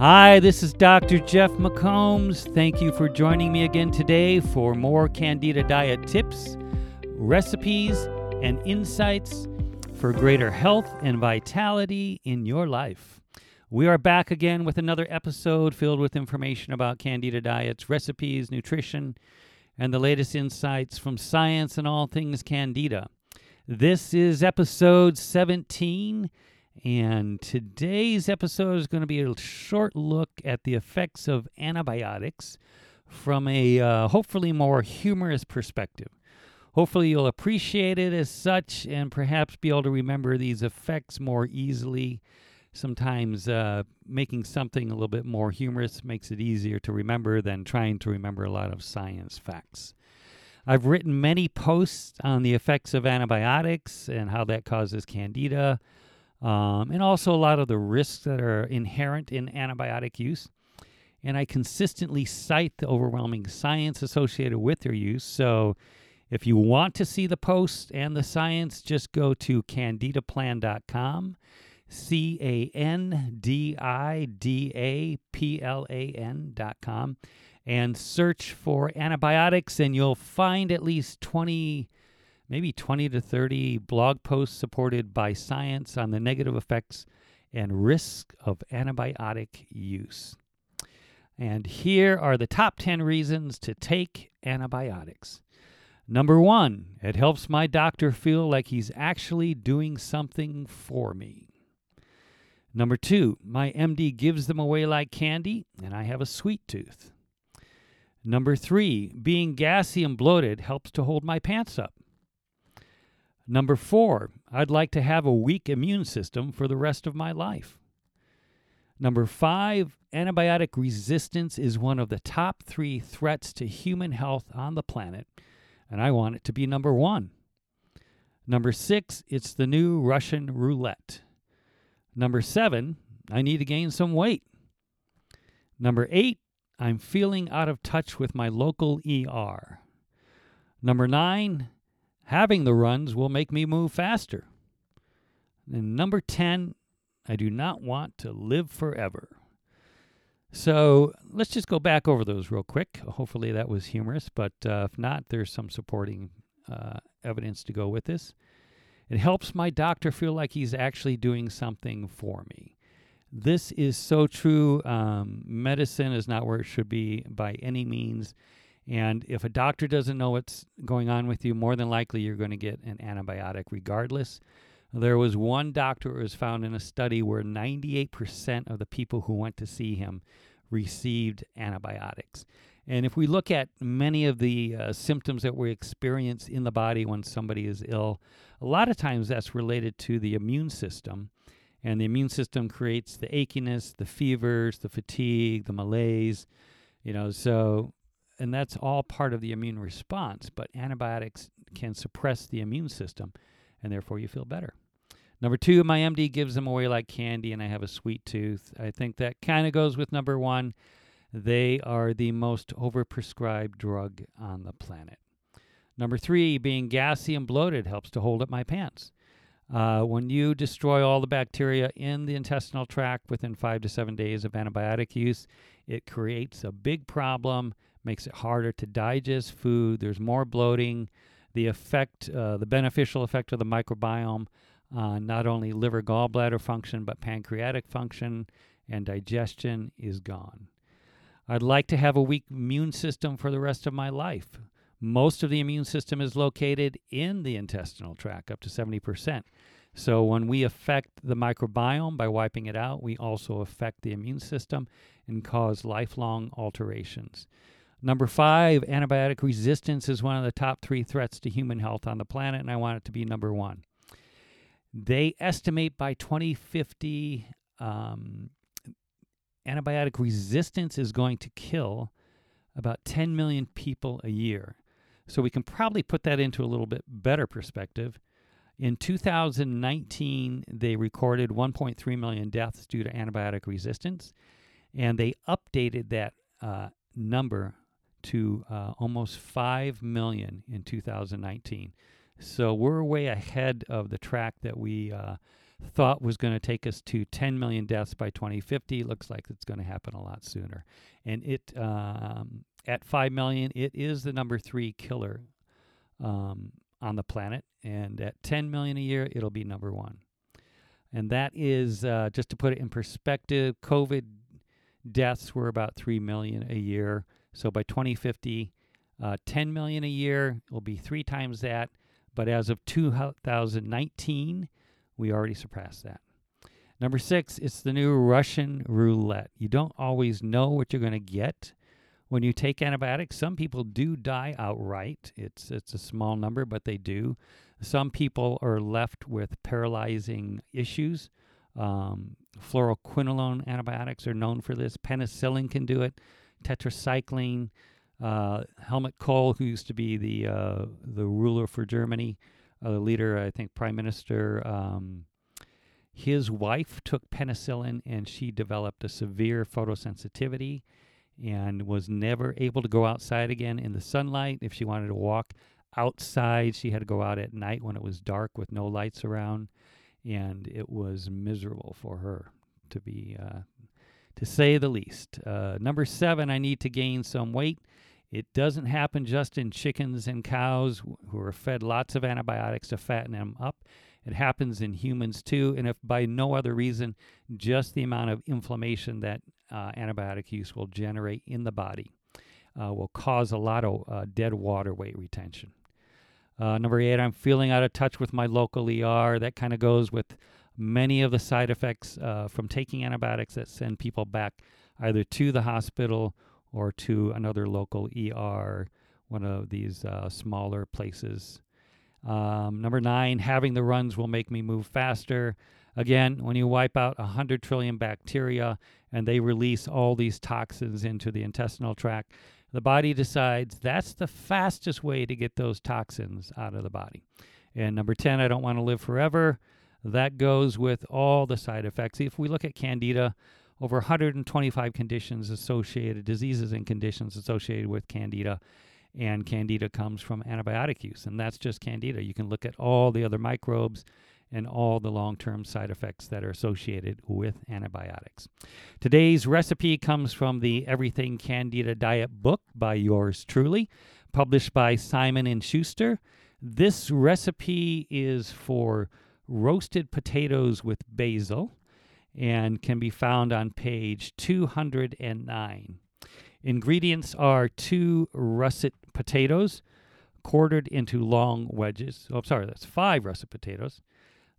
Hi, this is Dr. Jeff McCombs. Thank you for joining me again today for more Candida diet tips, recipes, and insights for greater health and vitality in your life. We are back again with another episode filled with information about Candida diets, recipes, nutrition, and the latest insights from science and all things Candida. This is episode 17 and today's episode is going to be a short look at the effects of antibiotics from a uh, hopefully more humorous perspective. Hopefully, you'll appreciate it as such and perhaps be able to remember these effects more easily. Sometimes uh, making something a little bit more humorous makes it easier to remember than trying to remember a lot of science facts. I've written many posts on the effects of antibiotics and how that causes candida um, and also a lot of the risks that are inherent in antibiotic use. And I consistently cite the overwhelming science associated with their use. So if you want to see the posts and the science, just go to candidaplan.com, C A N D I D A P L A N.com, and search for antibiotics, and you'll find at least 20 maybe 20 to 30 blog posts supported by science on the negative effects and risk of antibiotic use. And here are the top 10 reasons to take antibiotics. Number one, it helps my doctor feel like he's actually doing something for me. Number two, my MD gives them away like candy, and I have a sweet tooth. Number three, being gassy and bloated helps to hold my pants up. Number four, I'd like to have a weak immune system for the rest of my life. Number five, antibiotic resistance is one of the top three threats to human health on the planet, and I want it to be number one. Number six, it's the new Russian roulette. Number seven, I need to gain some weight. Number eight, I'm feeling out of touch with my local ER. Number nine, Having the runs will make me move faster. And number 10, I do not want to live forever. So let's just go back over those real quick. Hopefully that was humorous, but uh, if not, there's some supporting uh, evidence to go with this. It helps my doctor feel like he's actually doing something for me. This is so true. Um, medicine is not where it should be by any means. And if a doctor doesn't know what's going on with you, more than likely you're going to get an antibiotic regardless. There was one doctor who was found in a study where 98% of the people who went to see him received antibiotics. And if we look at many of the uh, symptoms that we experience in the body when somebody is ill, a lot of times that's related to the immune system. And the immune system creates the achiness, the fevers, the fatigue, the malaise. You know, so and that's all part of the immune response. But antibiotics can suppress the immune system, and therefore you feel better. Number two, my MD gives them away like candy, and I have a sweet tooth. I think that kind of goes with number one. They are the most overprescribed drug on the planet. Number three, being gassy and bloated helps to hold up my pants. Uh, when you destroy all the bacteria in the intestinal tract within five to seven days of antibiotic use, it creates a big problem makes it harder to digest food. There's more bloating. The effect, uh, the beneficial effect of the microbiome on not only liver gallbladder function, but pancreatic function and digestion is gone. I'd like to have a weak immune system for the rest of my life. Most of the immune system is located in the intestinal tract, up to 70%. So when we affect the microbiome by wiping it out, we also affect the immune system and cause lifelong alterations. Number five, antibiotic resistance is one of the top three threats to human health on the planet, and I want it to be number one. They estimate by 2050, um, antibiotic resistance is going to kill about 10 million people a year. So we can probably put that into a little bit better perspective. In 2019, they recorded 1.3 million deaths due to antibiotic resistance, and they updated that uh, number to uh, almost 5 million in 2019. So we're way ahead of the track that we uh, thought was going to take us to 10 million deaths by 2050. Looks like it's going to happen a lot sooner. And it um, at 5 million, it is the number three killer um, on the planet. And at 10 million a year, it'll be number one. And that is uh, just to put it in perspective. COVID deaths were about 3 million a year. So by 2050, uh, 10 million a year will be three times that. But as of 2019, we already surpassed that. Number six, it's the new Russian roulette. You don't always know what you're going to get when you take antibiotics. Some people do die outright. It's it's a small number, but they do. Some people are left with paralyzing issues. Um, fluoroquinolone antibiotics are known for this. Penicillin can do it. Tetracycline. Uh, Helmut Kohl, who used to be the uh, the ruler for Germany, uh, the leader, I think, Prime Minister. Um, his wife took penicillin and she developed a severe photosensitivity and was never able to go outside again in the sunlight. If she wanted to walk outside, she had to go out at night when it was dark with no lights around, and it was miserable for her to be, uh, to say the least. Uh, number seven, I need to gain some weight. It doesn't happen just in chickens and cows who are fed lots of antibiotics to fatten them up. It happens in humans too, and if by no other reason, just the amount of inflammation that uh, antibiotic use will generate in the body uh, will cause a lot of uh, dead water weight retention. Uh, number eight, I'm feeling out of touch with my local ER. That kind of goes with many of the side effects uh, from taking antibiotics that send people back either to the hospital or to another local ER, one of these uh, smaller places. Um, number nine, having the runs will make me move faster. Again, when you wipe out 100 trillion bacteria and they release all these toxins into the intestinal tract, the body decides that's the fastest way to get those toxins out of the body. And number 10, I don't want to live forever. That goes with all the side effects. If we look at Candida, over 125 conditions associated, diseases and conditions associated with Candida. And Candida comes from antibiotic use, and that's just Candida. You can look at all the other microbes and all the long term side effects that are associated with antibiotics. Today's recipe comes from the Everything Candida Diet book by yours truly, published by Simon and Schuster. This recipe is for roasted potatoes with basil and can be found on page 209. Ingredients are two russet potatoes quartered into long wedges. Oh, sorry, that's five russet potatoes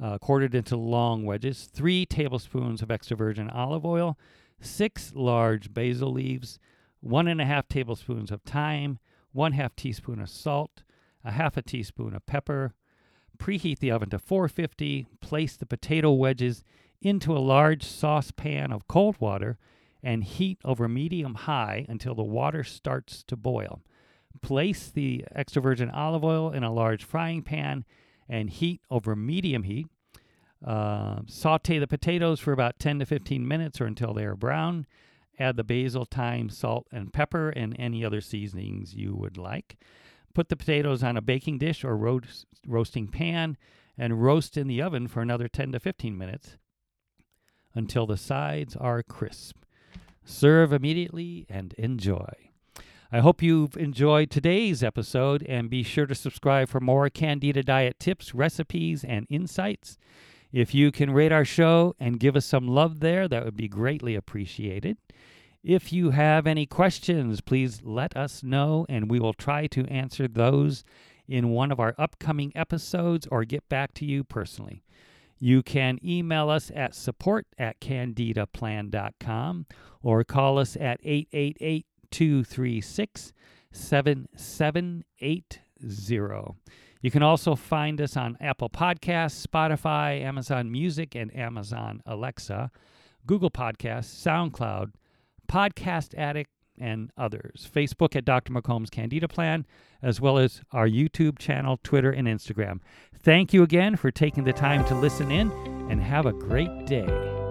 uh, quartered into long wedges, three tablespoons of extra virgin olive oil, six large basil leaves, one and a half tablespoons of thyme, one half teaspoon of salt, a half a teaspoon of pepper. Preheat the oven to 450. Place the potato wedges into a large saucepan of cold water and heat over medium high until the water starts to boil. Place the extra virgin olive oil in a large frying pan and heat over medium heat. Uh, saute the potatoes for about 10 to 15 minutes or until they are brown. Add the basil, thyme, salt, and pepper, and any other seasonings you would like. Put the potatoes on a baking dish or roast, roasting pan and roast in the oven for another 10 to 15 minutes until the sides are crisp. Serve immediately and enjoy. I hope you've enjoyed today's episode and be sure to subscribe for more Candida diet tips, recipes, and insights. If you can rate our show and give us some love there, that would be greatly appreciated. If you have any questions, please let us know and we will try to answer those in one of our upcoming episodes or get back to you personally. You can email us at support at candidaplan.com or call us at 888 236 7780. You can also find us on Apple Podcasts, Spotify, Amazon Music, and Amazon Alexa, Google Podcasts, SoundCloud, Podcast Addict, and others. Facebook at Dr. McCombs Candida Plan, as well as our YouTube channel, Twitter, and Instagram. Thank you again for taking the time to listen in, and have a great day.